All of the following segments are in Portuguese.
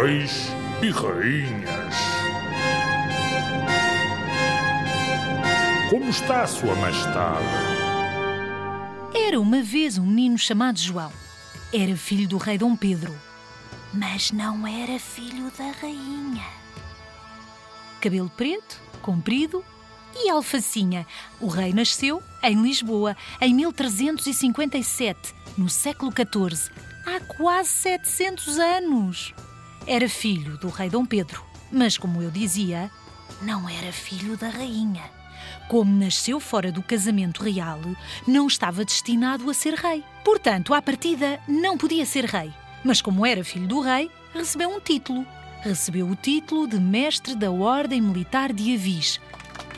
reis e rainhas. Como está Sua Majestade? Era uma vez um menino chamado João. Era filho do rei Dom Pedro, mas não era filho da rainha. Cabelo preto, comprido e alfacinha. O rei nasceu em Lisboa em 1357, no século XIV, há quase 700 anos. Era filho do rei Dom Pedro, mas como eu dizia, não era filho da rainha. Como nasceu fora do casamento real, não estava destinado a ser rei. Portanto, à partida, não podia ser rei. Mas como era filho do rei, recebeu um título. Recebeu o título de mestre da Ordem Militar de Avis.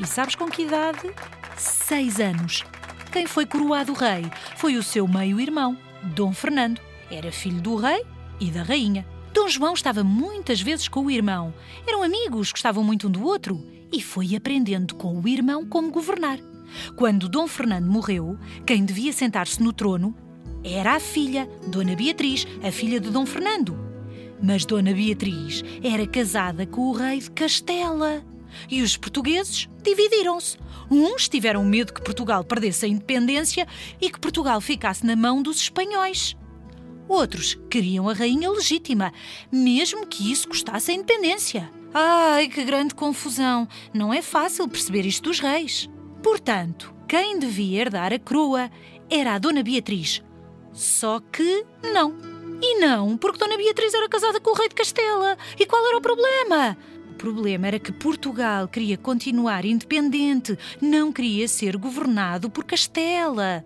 E sabes com que idade? Seis anos. Quem foi coroado rei foi o seu meio-irmão, Dom Fernando. Era filho do rei e da rainha. Dom João estava muitas vezes com o irmão. Eram amigos, gostavam muito um do outro e foi aprendendo com o irmão como governar. Quando Dom Fernando morreu, quem devia sentar-se no trono era a filha, Dona Beatriz, a filha de Dom Fernando. Mas Dona Beatriz era casada com o rei de Castela. E os portugueses dividiram-se. Uns tiveram medo que Portugal perdesse a independência e que Portugal ficasse na mão dos espanhóis. Outros queriam a rainha legítima, mesmo que isso custasse a independência. Ai, que grande confusão! Não é fácil perceber isto dos reis. Portanto, quem devia herdar a coroa era a Dona Beatriz. Só que não. E não, porque Dona Beatriz era casada com o rei de Castela. E qual era o problema? O problema era que Portugal queria continuar independente, não queria ser governado por Castela.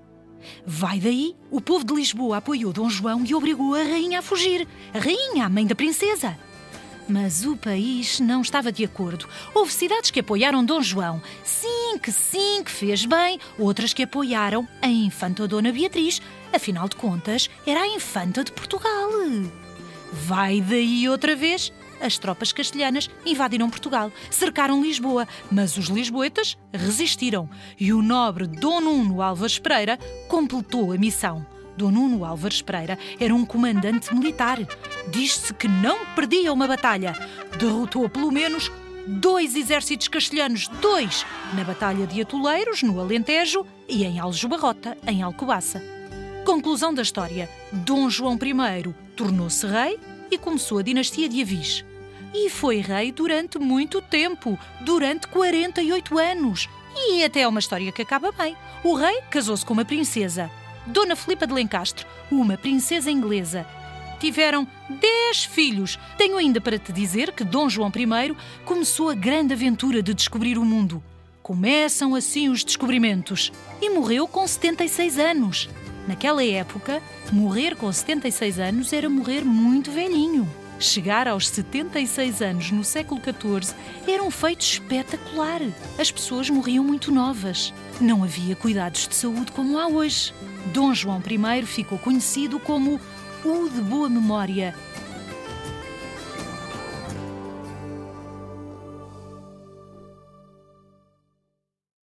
Vai daí, o povo de Lisboa apoiou Dom João e obrigou a rainha a fugir. A rainha, a mãe da princesa. Mas o país não estava de acordo. Houve cidades que apoiaram Dom João. Sim, que sim, que fez bem. Outras que apoiaram a infanta Dona Beatriz. Afinal de contas, era a infanta de Portugal. Vai daí outra vez. As tropas castelhanas invadiram Portugal, cercaram Lisboa, mas os lisboetas resistiram e o nobre Dom Nuno Álvares Pereira completou a missão. Dom Nuno Álvares Pereira era um comandante militar. Diz-se que não perdia uma batalha. Derrotou pelo menos dois exércitos castelhanos, dois, na Batalha de Atoleiros, no Alentejo, e em Aljubarrota, em Alcobaça. Conclusão da história: Dom João I tornou-se rei e começou a dinastia de Avis. E foi rei durante muito tempo durante 48 anos. E até é uma história que acaba bem. O rei casou-se com uma princesa, Dona Filipa de Lencastre, uma princesa inglesa. Tiveram 10 filhos. Tenho ainda para te dizer que Dom João I começou a grande aventura de descobrir o mundo. Começam assim os descobrimentos. E morreu com 76 anos. Naquela época, morrer com 76 anos era morrer muito velhinho. Chegar aos 76 anos no século XIV era um feito espetacular. As pessoas morriam muito novas. Não havia cuidados de saúde como há hoje. Dom João I ficou conhecido como o de boa memória